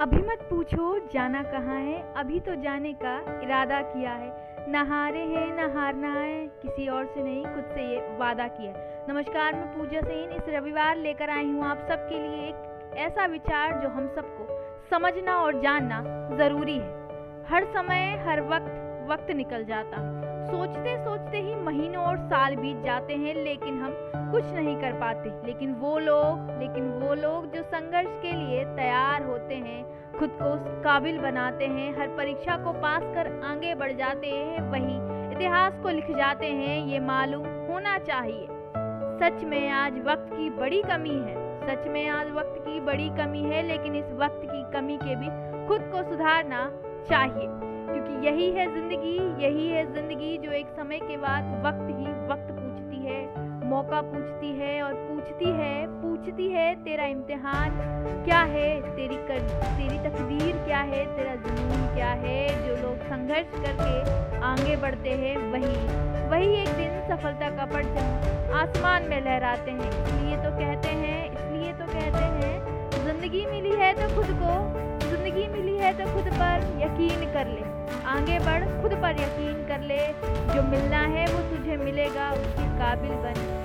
अभी मत पूछो जाना कहाँ है। अभी तो जाने का इरादा किया है। न हारे हैं न हारना है किसी और से नहीं, खुद से ये वादा किया नमस्कार, मैं पूजा सेन इस रविवार लेकर आई हूँ आप सबके लिए एक ऐसा विचार जो हम सबको समझना और जानना ज़रूरी है। हर समय, हर वक्त वक्त निकल जाता। सोचते सोचते महीनों और साल बीत जाते हैं, लेकिन हम कुछ नहीं कर पाते। लेकिन वो लोग, लेकिन वो लोग जो संघर्ष के लिए तैयार होते हैं, खुद को काबिल बनाते हैं, हर परीक्षा को पास कर आगे बढ़ जाते हैं, वही इतिहास को लिख जाते हैं, ये मालूम होना चाहिए। सच में आज वक्त की बड़ी कमी है। सच में आज वक्त की बड़ी कमी है, लेकिन इस वक्त की कमी के भी खुद को सुधारना चाहिए। क्योंकि यही है ज़िंदगी, यही है ज़िंदगी जो एक समय के बाद वक्त ही वक्त पूछती है, मौका पूछती है और पूछती है पूछती है तेरा इम्तिहान क्या है, तेरी कर, तेरी तकदीर क्या है, तेरा जुनून क्या है, जो लोग संघर्ष करके आगे बढ़ते हैं, वही वही एक दिन सफलता का परचम आसमान में लहराते हैं। इसलिए तो कहते हैं, इसलिए तो कहते हैं, ज़िंदगी मिली है तो खुद को, ज़िंदगी मिली है तो खुद यकीन कर ले। आगे बढ़, खुद पर यकीन कर ले। जो मिलना है, वो तुझे मिलेगा, उसके काबिल बन।